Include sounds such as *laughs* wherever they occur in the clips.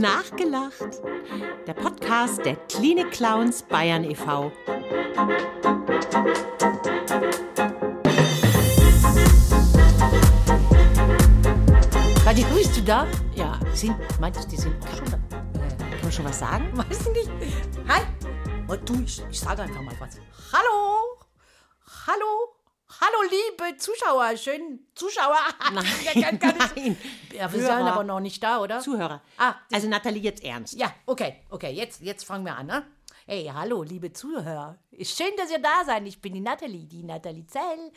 Nachgelacht. Der Podcast der Klinik Clowns Bayern e.V. Warte, bist du da? Ja, Sind, meinst du, die sind schon da? kann man schon was sagen? Weiß ich nicht. Hi. Oh, du, ich, ich sage einfach mal was. Hallo. Hallo, liebe Zuschauer. Schön, Zuschauer. *laughs* Nein, *laughs* nein. Ja, wir sind aber noch nicht da, oder? Zuhörer. Ah, also Nathalie, jetzt ernst. Ja, okay, okay, jetzt, jetzt fangen wir an, ne? Hey, hallo, liebe Zuhörer. Ist schön, dass ihr da seid. Ich bin die Nathalie, die Nathalie Zell.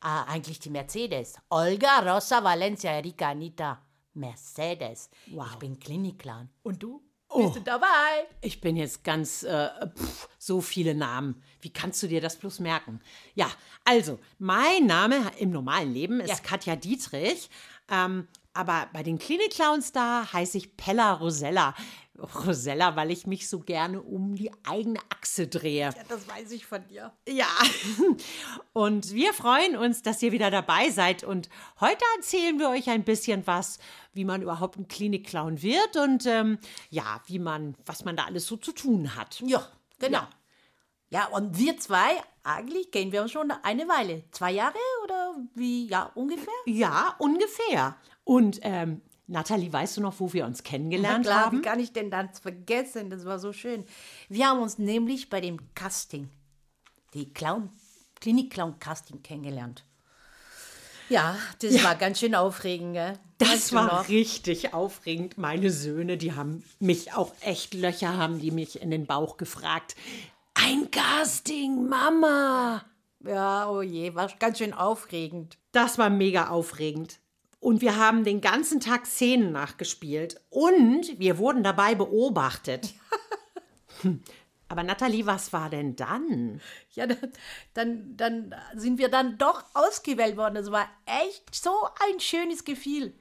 Ah, eigentlich die Mercedes. Olga, Rosa, Valencia, Erika, Anita. Mercedes. Wow. Ich bin Klinikclown. Und du? Oh. Bist du dabei? Ich bin jetzt ganz, äh, pff, so viele Namen. Wie kannst du dir das bloß merken? Ja, also, mein Name im normalen Leben ist Ja. Katja Dietrich. Ähm, aber bei den Klinik-Clowns da heiße ich Pella Rosella. Rosella, weil ich mich so gerne um die eigene Achse drehe. Ja, das weiß ich von dir. Ja, *laughs* und wir freuen uns, dass ihr wieder dabei seid. Und heute erzählen wir euch ein bisschen was, wie man überhaupt ein Klinik-Clown wird und ähm, ja, wie man, was man da alles so zu tun hat. Ja, genau. Ja. Ja, und wir zwei, eigentlich kennen wir uns schon eine Weile. Zwei Jahre oder wie, ja, ungefähr? Ja, ungefähr. Und ähm, Nathalie, weißt du noch, wo wir uns Na kennengelernt klar, haben? wie kann ich denn das vergessen? Das war so schön. Wir haben uns nämlich bei dem Casting, die Clown, Klinik-Clown-Casting kennengelernt. Ja, das war ganz schön aufregend, gell? Das Weißt war noch? richtig aufregend. Meine Söhne, die haben mich auch echt Löcher, haben die mich in den Bauch gefragt. Ein Casting, Mama. Ja, oh je, war ganz schön aufregend. Das war mega aufregend. Und wir haben den ganzen Tag Szenen nachgespielt. Und wir wurden dabei beobachtet. *laughs* Aber Nathalie, was war denn dann? Ja, dann, dann, dann sind wir dann doch ausgewählt worden. Das war echt so ein schönes Gefühl.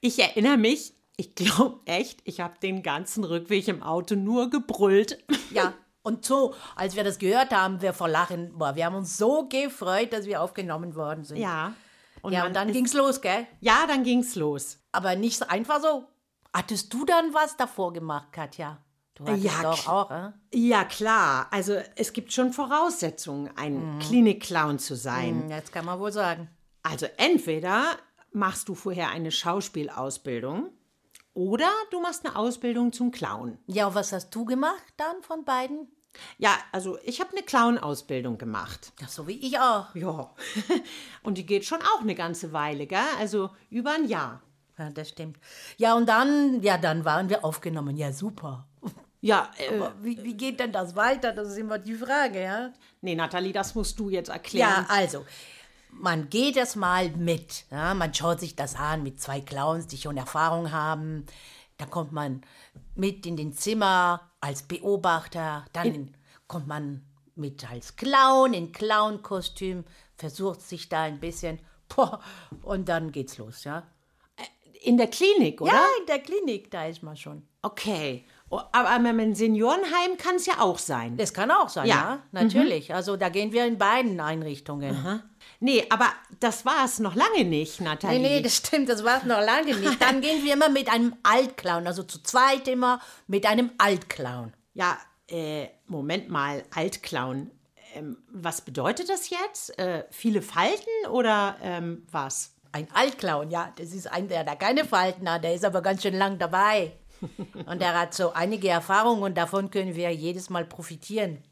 Ich erinnere mich, ich glaube echt, ich habe den ganzen Rückweg im Auto nur gebrüllt. *laughs* Ja, und so, als wir das gehört haben, wir vor Lachen, boah, wir haben uns so gefreut, dass wir aufgenommen worden sind. Ja. Und ja, und dann ging's los, gell? Ja, dann ging's los. Aber nicht so einfach so. Hattest du dann was davor gemacht, Katja? Du hattest Ja, doch auch, äh? Ja, klar. Also es gibt schon Voraussetzungen, ein Klinik-Clown zu sein. Hm, Jetzt kann man wohl sagen. Also entweder machst du vorher eine Schauspielausbildung oder du machst eine Ausbildung zum Clown. Ja, und was hast du gemacht dann von beiden? Ja, also ich habe eine Clown-Ausbildung gemacht. Ja, so wie ich auch. Ja. *laughs* Und die geht schon auch eine ganze Weile, gell? Also über ein Jahr. Ja, das stimmt. Ja, und dann, ja, dann waren wir aufgenommen. Ja, super. Ja, äh, wie, wie geht denn das weiter? Das ist immer die Frage, ja? nee, Nathalie, das musst du jetzt erklären. Ja, also, man geht das mal mit. Ja? Man schaut sich das an mit zwei Clowns, die schon Erfahrung haben. Dann kommt man mit in den Zimmer als Beobachter. Dann kommt man mit als Clown in Clown-Kostüm, versucht sich da ein bisschen. Boah, und dann geht's los, ja? In der Klinik, oder? Ja, in der Klinik, da ist man schon. Okay. Oh, Aber im Seniorenheim kann es ja auch sein. Das kann auch sein, Ja. ja, natürlich. Also da gehen wir in beiden Einrichtungen. Nee, aber das war es noch lange nicht, Nathalie. Nee, nee, das stimmt, das war es noch lange nicht. Dann *laughs* gehen wir immer mit einem Altclown, also zu zweit immer mit einem Altclown. Ja, äh, Moment mal, Altclown. Ähm, was bedeutet das jetzt? Äh, viele Falten oder ähm, was? Ein Altclown, ja, das ist ein, der da keine Falten hat, der ist aber ganz schön lang dabei. *laughs* Und er hat so einige Erfahrungen und davon können wir jedes Mal profitieren.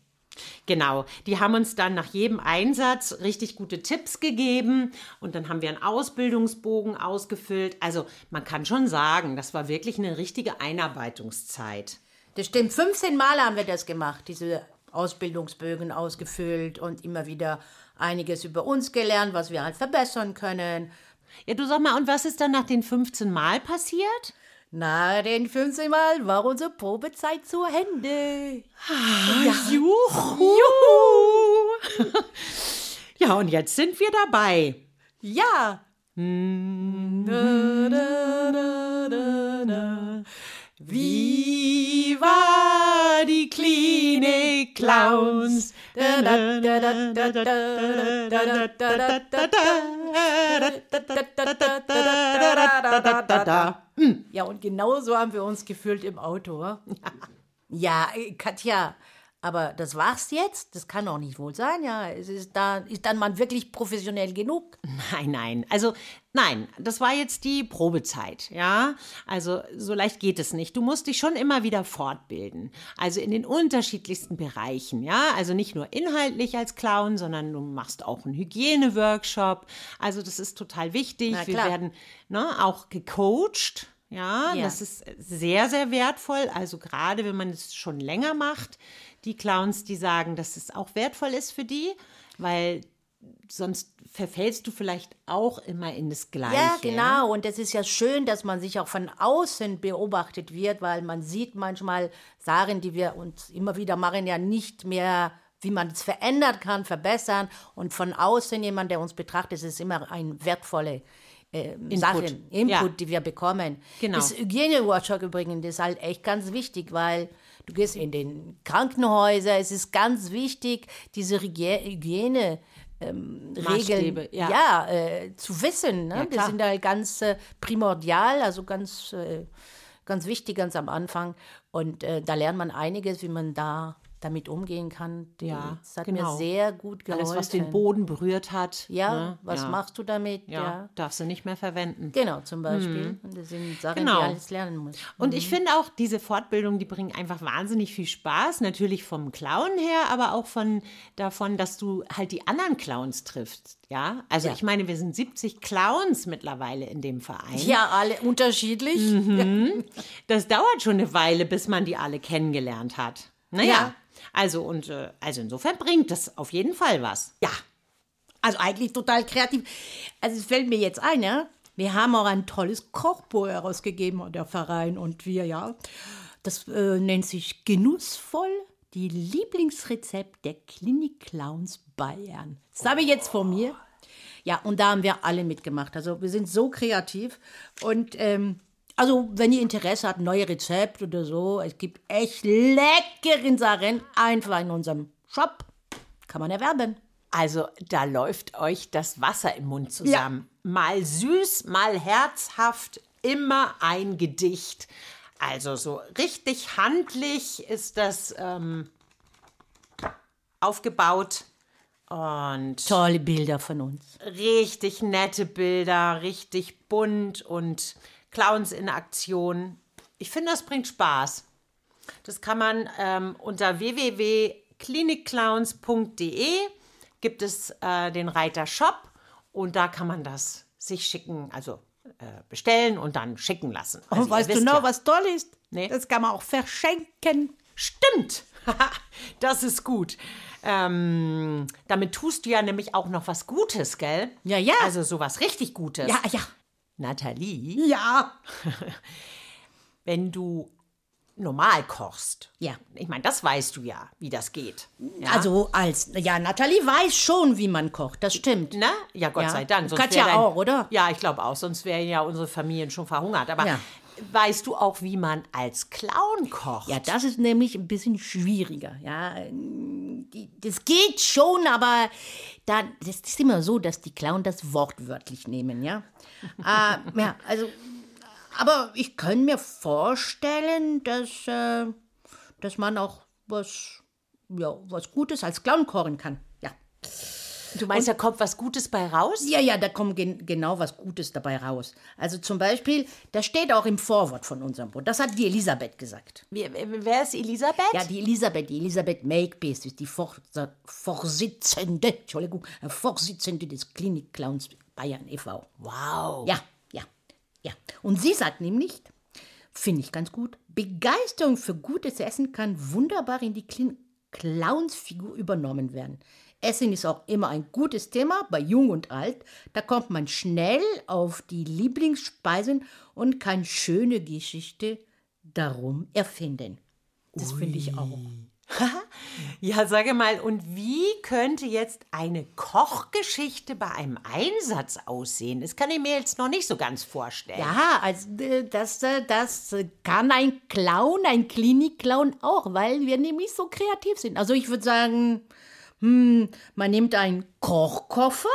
Genau, die haben uns dann nach jedem Einsatz richtig gute Tipps gegeben und dann haben wir einen Ausbildungsbogen ausgefüllt. Also man kann schon sagen, das war wirklich eine richtige Einarbeitungszeit. Das stimmt, 15 Mal haben wir das gemacht, diese Ausbildungsbögen ausgefüllt und immer wieder einiges über uns gelernt, was wir halt verbessern können. Ja, du sag mal, und was ist dann nach den 15 Mal passiert? Na, den 15 Mal war unsere Probezeit zu Ende. Juhu! *laughs* ja, und jetzt sind wir dabei. Ja. Viva die Klinik-Clowns. Ja, und genau so haben wir uns gefühlt im Auto. *laughs* Ja, äh, Katja, aber das war's jetzt? Das kann doch nicht wohl sein, ja. Ist, da, ist dann man wirklich professionell genug? Nein, nein. Also, nein, das war jetzt die Probezeit, ja. Also, so leicht geht es nicht. Du musst dich schon immer wieder fortbilden. Also in den unterschiedlichsten Bereichen, ja. Also nicht nur inhaltlich als Clown, sondern du machst auch einen Hygieneworkshop. Also, das ist total wichtig. Wir werden ne, auch gecoacht. Ja, Ja. das ist sehr, sehr wertvoll. Also gerade wenn man es schon länger macht, die Clowns, die sagen, dass es auch wertvoll ist für die, weil sonst verfällst du vielleicht auch immer in das Gleiche. Ja, genau. Und es ist ja schön, dass man sich auch von außen beobachtet wird, weil man sieht manchmal Sachen, die wir uns immer wieder machen, ja nicht mehr, wie man es verändern kann, verbessern. Und von außen jemand, der uns betrachtet, ist immer ein wertvolle ähm, Sachen, Input, Ja. die wir bekommen. Genau. Das Hygiene-Workshop übrigens ist halt echt ganz wichtig, weil du gehst in den Krankenhäuser, es ist ganz wichtig, diese Hygie- Hygiene ähm, Maßstäbe, Regeln ja. ja, äh, zu wissen. Ne? klar. das sind halt ganz äh, primordial, also ganz, äh, ganz wichtig, ganz am Anfang. Und äh, da lernt man einiges, wie man da damit umgehen kann. Ja, das hat genau. mir sehr gut geholfen. Alles, was den Boden berührt hat. Ja, ne? was ja. machst du damit? Ja, Ja. darfst du nicht mehr verwenden. Genau, zum Beispiel. Und das sind Sachen, Genau. die alles lernen muss. Und ich finde auch, diese Fortbildungen, die bringen einfach wahnsinnig viel Spaß. Natürlich vom Clown her, aber auch von davon, dass du halt die anderen Clowns triffst. Ja, also Ja. ich meine, wir sind 70 Clowns mittlerweile in dem Verein. Ja, alle unterschiedlich. Das dauert schon eine Weile, bis man die alle kennengelernt hat. Naja, Ja. Also und äh, also insofern bringt das auf jeden Fall was. Ja, also eigentlich total kreativ. Also es fällt mir jetzt ein, ja, wir haben auch ein tolles Kochbuch herausgegeben, der Verein und wir, ja. Das äh, nennt sich Genussvoll, die Lieblingsrezept der Klinik Clowns Bayern. Das habe ich jetzt vor mir. Ja, und da haben wir alle mitgemacht. Also wir sind so kreativ und ähm, also wenn ihr Interesse habt, neue Rezepte oder so, es gibt echt leckere Sachen einfach in unserem Shop. Kann man erwerben. Also da läuft euch das Wasser im Mund zusammen. Mal süß, mal herzhaft, immer ein Gedicht. Also so richtig handlich ist das ähm, aufgebaut und Tolle Bilder von uns. richtig nette Bilder, richtig bunt und Clowns in Aktion. Ich finde, das bringt Spaß. Das kann man ähm, unter www.klinikclowns.de gibt es äh, den Reiter Shop und da kann man das sich schicken, also äh, bestellen und dann schicken lassen. Also Und weißt du noch, ja. was toll ist? Nee. Das kann man auch verschenken. Stimmt. *laughs* das ist gut. Ähm, damit tust du ja nämlich auch noch was Gutes, gell? Ja, ja. Also sowas richtig Gutes. Ja, ja. Nathalie, Ja. wenn du normal kochst. Ja. Ich meine, das weißt du ja, wie das geht. Ja? Also als, ja, Nathalie weiß schon, wie man kocht, das stimmt. Na? Ja, Gott Ja. sei Dank. Katja wär dein- auch, oder? Ja, ich glaube auch. Sonst wären ja unsere Familien schon verhungert. Aber Ja. Weißt du auch, wie man als Clown kocht? Ja, das ist nämlich ein bisschen schwieriger. Ja, das geht schon, aber da, das ist immer so, dass die Clown das wortwörtlich nehmen, ja. *laughs* äh, ja, also, aber ich kann mir vorstellen, dass, äh, dass man auch was, ja, was Gutes als Clown kochen kann. Ja. Du meinst, da kommt was Gutes bei raus? Ja, ja, da kommt gen genau was Gutes dabei raus. Also zum Beispiel, das steht auch im Vorwort von unserem Buch. Das hat die Elisabeth gesagt. Wer, wer ist Elisabeth? Ja, die Elisabeth, die Elisabeth Makepeace ist die Vor Vorsitzende, Entschuldigung, äh, Vorsitzende des Klinikclowns Bayern e.V. wow. Ja, ja, ja. Und sie sagt nämlich, finde ich ganz gut, Begeisterung für gutes Essen kann wunderbar in die Klin Clownsfigur übernommen werden. Essen ist auch immer ein gutes Thema, bei Jung und Alt. Da kommt man schnell auf die Lieblingsspeisen und kann schöne Geschichte darum erfinden. Das finde ich auch. *laughs* Ja, sage mal, und wie könnte jetzt eine Kochgeschichte bei einem Einsatz aussehen? Das kann ich mir jetzt noch nicht so ganz vorstellen. Ja, also das, das kann ein Clown, ein Klinik-Clown auch, weil wir nämlich so kreativ sind. Also ich würde sagen, hm, man nimmt einen Kochkoffer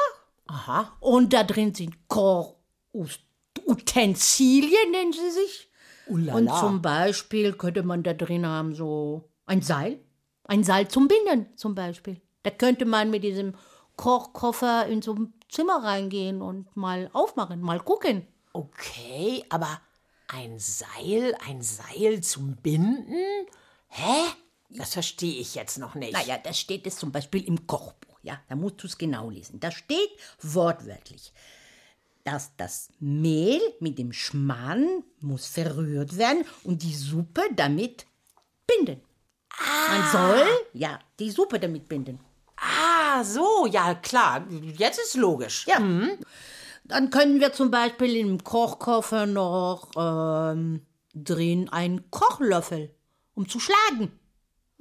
Aha. Und da drin sind Kochutensilien, nennen sie sich. Ulala. Und zum Beispiel könnte man da drin haben so ein Seil. Ein Seil zum Binden zum Beispiel. Da könnte man mit diesem Kochkoffer in so ein Zimmer reingehen und mal aufmachen, mal gucken. Okay, aber ein Seil, ein Seil zum Binden? Hä? Das verstehe ich jetzt noch nicht. Naja, da steht es zum Beispiel im Kochbuch. Ja, da musst du es genau lesen. Da steht wortwörtlich, dass das Mehl mit dem Schmarrn muss verrührt werden und die Suppe damit binden. Man soll, ja, die Suppe damit binden. Ah, so, ja, klar. Jetzt ist logisch. Ja. Dann können wir zum Beispiel im Kochkoffer noch ähm, drin einen Kochlöffel, um zu schlagen.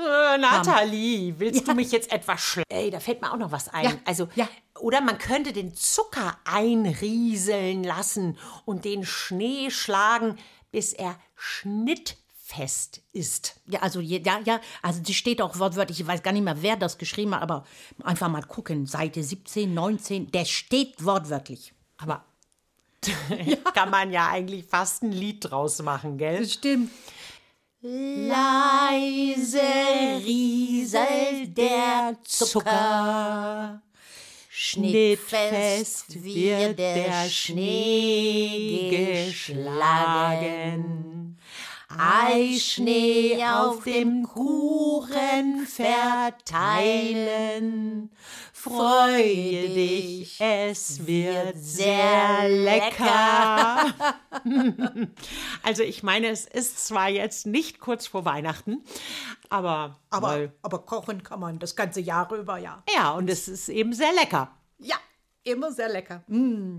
Äh, Nathalie, willst du mich jetzt etwas schl... Ey, da fällt mir auch noch was ein. Ja, Also, ja. oder man könnte den Zucker einrieseln lassen und den Schnee schlagen, bis er schnittfest ist. Ja, also ja, ja, also die steht auch wortwörtlich, ich weiß gar nicht mehr, wer das geschrieben hat, aber einfach mal gucken, Seite 17, 19, der steht wortwörtlich. Aber *laughs* *laughs* kann man ja eigentlich fast ein Lied draus machen, gell? Stimmt. Leise rieselt der Zucker, schnittfest wird der Schnee geschlagen. Eischnee auf dem Kuchen verteilen. Freue dich, Es wird sehr lecker. *laughs* also ich meine, es ist zwar jetzt nicht kurz vor Weihnachten, aber, Aber, aber kochen kann man das ganze Jahr über, ja. ja, und es ist eben sehr lecker. Ja, immer sehr lecker. Mm.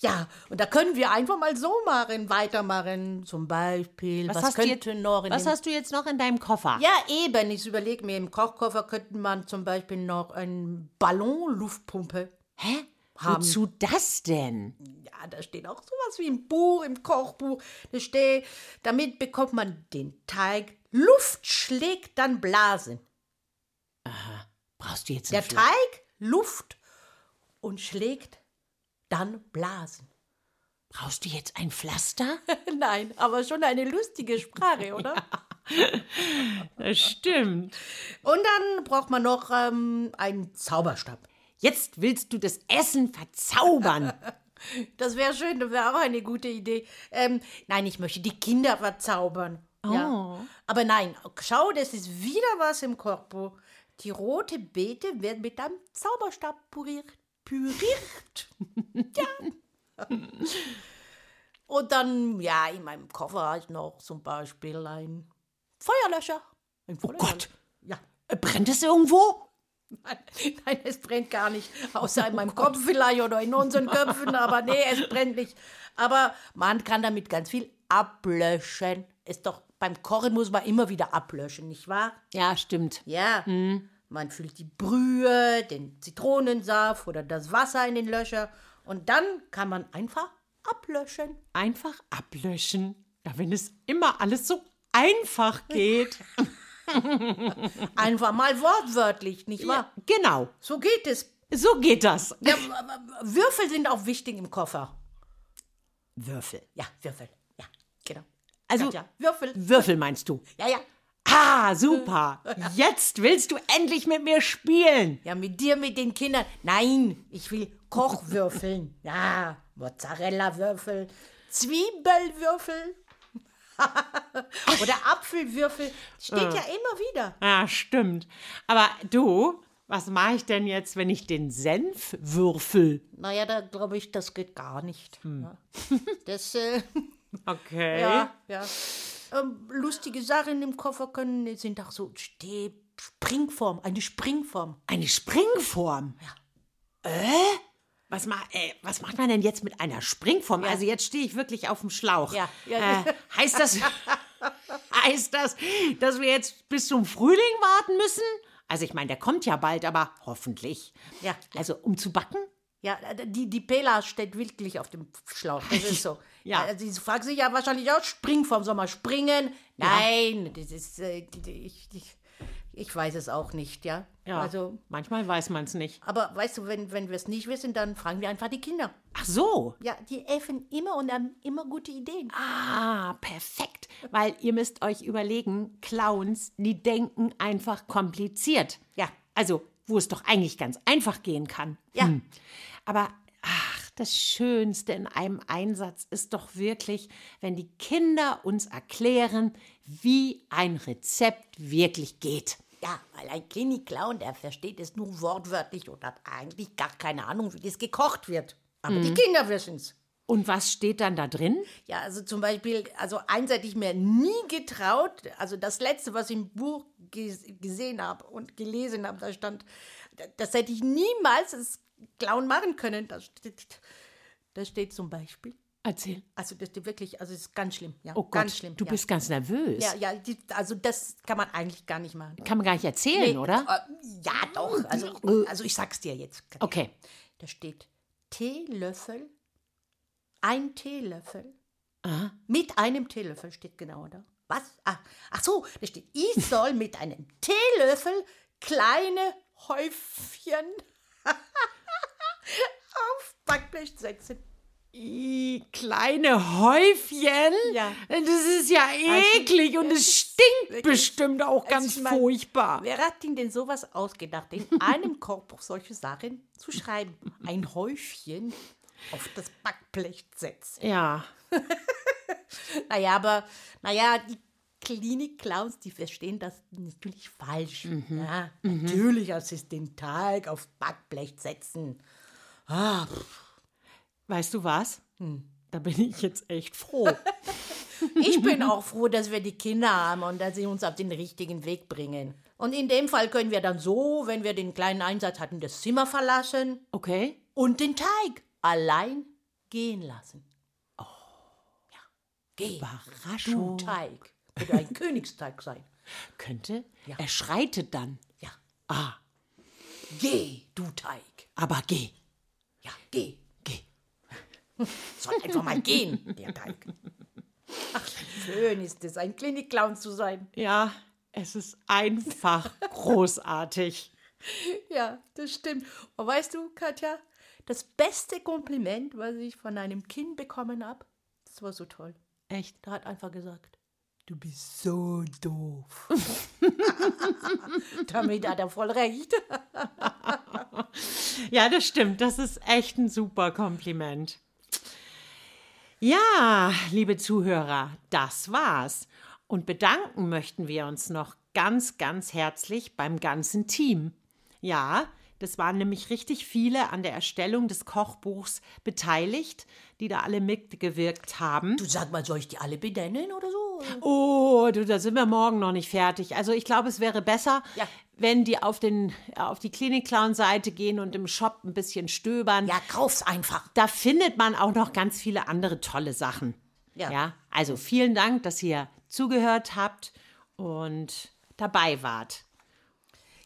Ja, und da können wir einfach mal so machen, weitermachen. Zum Beispiel, was, hast du könnte jetzt, noch in was dem hast du jetzt noch in deinem Koffer? Ja, eben. Ich überlege mir, im Kochkoffer könnte man zum Beispiel noch einen Ballon-Luftpumpe. Hä? Haben. Wozu das denn? Ja, da steht auch sowas wie im Buch, im Kochbuch. Da steht, damit bekommt man den Teig. Luft schlägt dann Blasen. Brauchst du jetzt Der Fla- Teig, Luft und schlägt dann Blasen. Brauchst du jetzt ein Pflaster? *laughs* Nein, aber schon eine lustige Sprache, oder? Das stimmt. Und dann braucht man noch ähm, einen Zauberstab. Jetzt willst du das Essen verzaubern. *laughs* Das wäre schön, das wäre auch eine gute Idee. Ähm, nein, ich möchte die Kinder verzaubern. Ja. Aber nein, schau, das ist wieder was im Kochbuch. Die rote Beete wird mit einem Zauberstab püriert. Püriert. *laughs* ja. Und dann, ja, in meinem Koffer habe ich noch zum Beispiel ein Feuerlöscher. Ein Oh Gott. Ja. Brennt es irgendwo? Nein, *laughs* nein, es brennt gar nicht. Außer in meinem Kopf vielleicht oder in unseren Köpfen, aber nee, es brennt nicht. Aber man kann damit ganz viel ablöschen. Ist doch, beim Kochen muss man immer wieder ablöschen, nicht wahr? Ja, stimmt. Ja. Man füllt die Brühe, den Zitronensaft oder das Wasser in den Löcher und dann kann man einfach ablöschen. Einfach ablöschen. Ja, wenn es immer alles so einfach geht. *laughs* Einfach mal wortwörtlich, nicht wahr? Genau. So geht es. So geht das. Ja, Würfel sind auch wichtig im Koffer. Würfel. Ja, Würfel. Ja, genau. Also, ja, Würfel. Würfel meinst du? Ja, ja. Ah, super. Jetzt willst du endlich mit mir spielen. Ja, mit dir, mit den Kindern. Nein, ich will Kochwürfeln. *laughs* Ja, Mozzarella-Würfel, Zwiebelwürfel *laughs* oder Apfelwürfel. Steht ja immer wieder. Ah, stimmt. Aber du, was mache ich denn jetzt, wenn ich den Senf würfel? Naja, da glaube ich, das geht gar nicht. Ja. Das, äh, *laughs* Okay. ja, ja. Ähm, lustige Sachen im Koffer können, sind auch so Steh Springform, eine Springform. Eine Springform. Ja. Äh? Was, ma äh, was macht man denn jetzt mit einer Springform? Also jetzt stehe ich wirklich auf dem Schlauch. Ja, ja. Äh, heißt das, *laughs* heißt das, dass wir jetzt bis zum Frühling warten müssen? Also ich meine, der kommt ja bald, aber hoffentlich. Ja. Also um zu backen? Ja, die, die Pela steht wirklich auf dem Schlauch. Das ist *laughs* so. Ja. Also, Sie fragt sich ja wahrscheinlich auch, Springform, soll man springen? Nein, das ist, äh, ich, ich, Ich weiß es auch nicht, ja. Ja, Also, manchmal weiß man es nicht. aber weißt du, wenn, wenn wir es nicht wissen, dann fragen wir einfach die Kinder. Ach so. Ja, die helfen immer und haben immer gute Ideen. Ah, perfekt. Weil ihr müsst euch überlegen, Clowns, die denken einfach kompliziert. Ja. Also, wo es doch eigentlich ganz einfach gehen kann. Ja. Hm. Aber, ach, das Schönste in einem Einsatz ist doch wirklich, wenn die Kinder uns erklären, wie ein Rezept wirklich geht. Ja, weil ein Klinik-Clown, der versteht es nur wortwörtlich und hat eigentlich gar keine Ahnung, wie das gekocht wird. Aber die Kinder wissen es. Und was steht dann da drin? Ja, also zum Beispiel, also eins hätte ich mir nie getraut. Also das letzte, was ich im Buch ges gesehen habe und gelesen habe, da stand, das hätte ich niemals als Clown machen können. Da steht, da steht zum Beispiel, Erzähl. also das ist wirklich, also es ist ganz schlimm. Ja, Oh Gott, ganz schlimm. du ja. bist ganz nervös. Ja, ja, die, also das kann man eigentlich gar nicht machen. Kann man gar nicht erzählen, oder? Äh, ja, doch. Also, also ich sag's dir jetzt. Okay. Da steht Teelöffel, ein Teelöffel. Aha. Mit einem Teelöffel steht genau da. Was? Ach, ach so, da steht, ich soll mit einem Teelöffel kleine Häufchen *laughs* auf Backblech setzen. I, kleine Häufchen? Ja. Das ist ja eklig und es stinkt bestimmt auch ganz Also ich mein, furchtbar. Wer hat ihm denn sowas ausgedacht, in *laughs* einem Kochbuch solche Sachen zu schreiben? Ein Häufchen auf das Backblech setzen. Ja. *laughs* Naja, aber, naja, die Klinik-Clowns, die verstehen das natürlich falsch. Mhm. Ja, natürlich, es ist den Teig auf Backblech setzen. Ah. Weißt du was? Hm. Da bin ich jetzt echt froh. *laughs* ich bin auch froh, dass wir die Kinder haben und dass sie uns auf den richtigen Weg bringen. Und in dem Fall können wir dann so, wenn wir den kleinen Einsatz hatten, das Zimmer verlassen Okay? und den Teig allein gehen lassen. Oh, ja, geh. Du Überraschung. Teig. Könnte ein *laughs* Königsteig sein. Könnte? Ja. Er schreitet dann. Ja. Ah, Geh, du Teig. aber geh. Ja, geh. Geh. Soll einfach mal gehen, der Teig. Ach, schön ist es, ein Klinik-Clown zu sein. Ja, es ist einfach *laughs* großartig. Ja, das stimmt. Und weißt du, Katja, das beste Kompliment, was ich von einem Kind bekommen habe, das war so toll. Echt? Der hat einfach gesagt, du bist so doof. *laughs* *laughs* Damit hat er voll recht. Ja, das stimmt. Das ist echt ein super Kompliment. Ja, liebe Zuhörer, das war's. Und bedanken möchten wir uns noch ganz, ganz herzlich beim ganzen Team. Ja, das waren nämlich richtig viele an der Erstellung des Kochbuchs beteiligt, die da alle mitgewirkt haben. Du sag mal, soll ich die alle benennen oder so? Oh, du, da sind wir morgen noch nicht fertig. Also ich glaube, es wäre besser, Ja. Wenn die auf, den, auf die Klinik-Clown-Seite gehen und im Shop ein bisschen stöbern. Ja, kauf's einfach. Da findet man auch noch ganz viele andere tolle Sachen. Ja. ja. Also vielen Dank, dass ihr zugehört habt und dabei wart.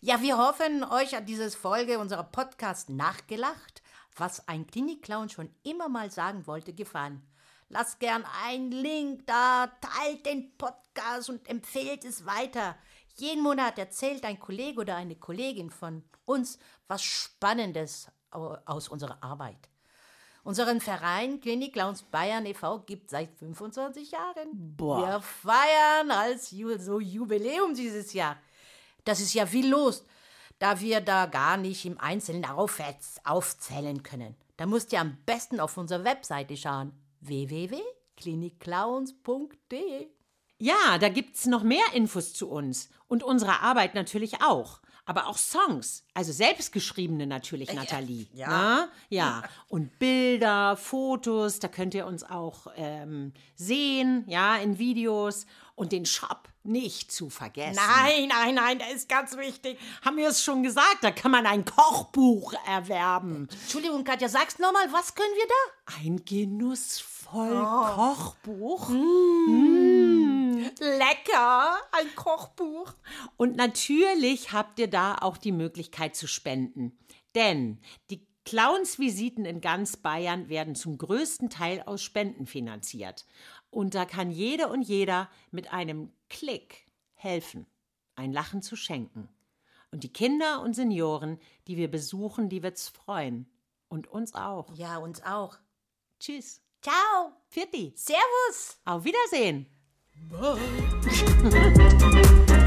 Ja, wir hoffen, euch hat diese Folge unserer Podcast nachgelacht, was ein Klinik-Clown schon immer mal sagen wollte, gefallen. Lasst gern einen Link da, teilt den Podcast und empfehlt es weiter. Jeden Monat erzählt ein Kollege oder eine Kollegin von uns was Spannendes au- aus unserer Arbeit. Unseren Verein Klinik Clowns Bayern e.V. gibt seit 25 Jahren. Boah. Wir feiern als Ju so Jubiläum dieses Jahr. Das ist ja viel los, da wir da gar nicht im Einzelnen auf aufzählen können. Da musst ihr am besten auf unsere Webseite schauen. www.klinikclowns.de Ja, da gibt's noch mehr Infos zu uns und unserer Arbeit natürlich auch. Aber auch Songs, also selbstgeschriebene natürlich, Nathalie. ja. Na? Ja, und Bilder, Fotos, da könnt ihr uns auch ähm, sehen, ja, in Videos. Und den Shop nicht zu vergessen. Nein, nein, nein, der ist ganz wichtig. Haben wir es schon gesagt, da kann man ein Kochbuch erwerben. Entschuldigung, Katja, sag's nochmal, was können wir da? Ein genussvoll Kochbuch. Lecker, ein Kochbuch. Und natürlich habt ihr da auch die Möglichkeit zu spenden. Denn die Clowns-Visiten in ganz Bayern werden zum größten Teil aus Spenden finanziert. Und da kann jede und jeder mit einem Klick helfen. ein Lachen zu schenken. Und die Kinder und Senioren, die wir besuchen, die wird's freuen. Und uns auch. Ja, uns auch. Tschüss. Ciao. Pfiat Servus. Auf Wiedersehen. Bye. *laughs*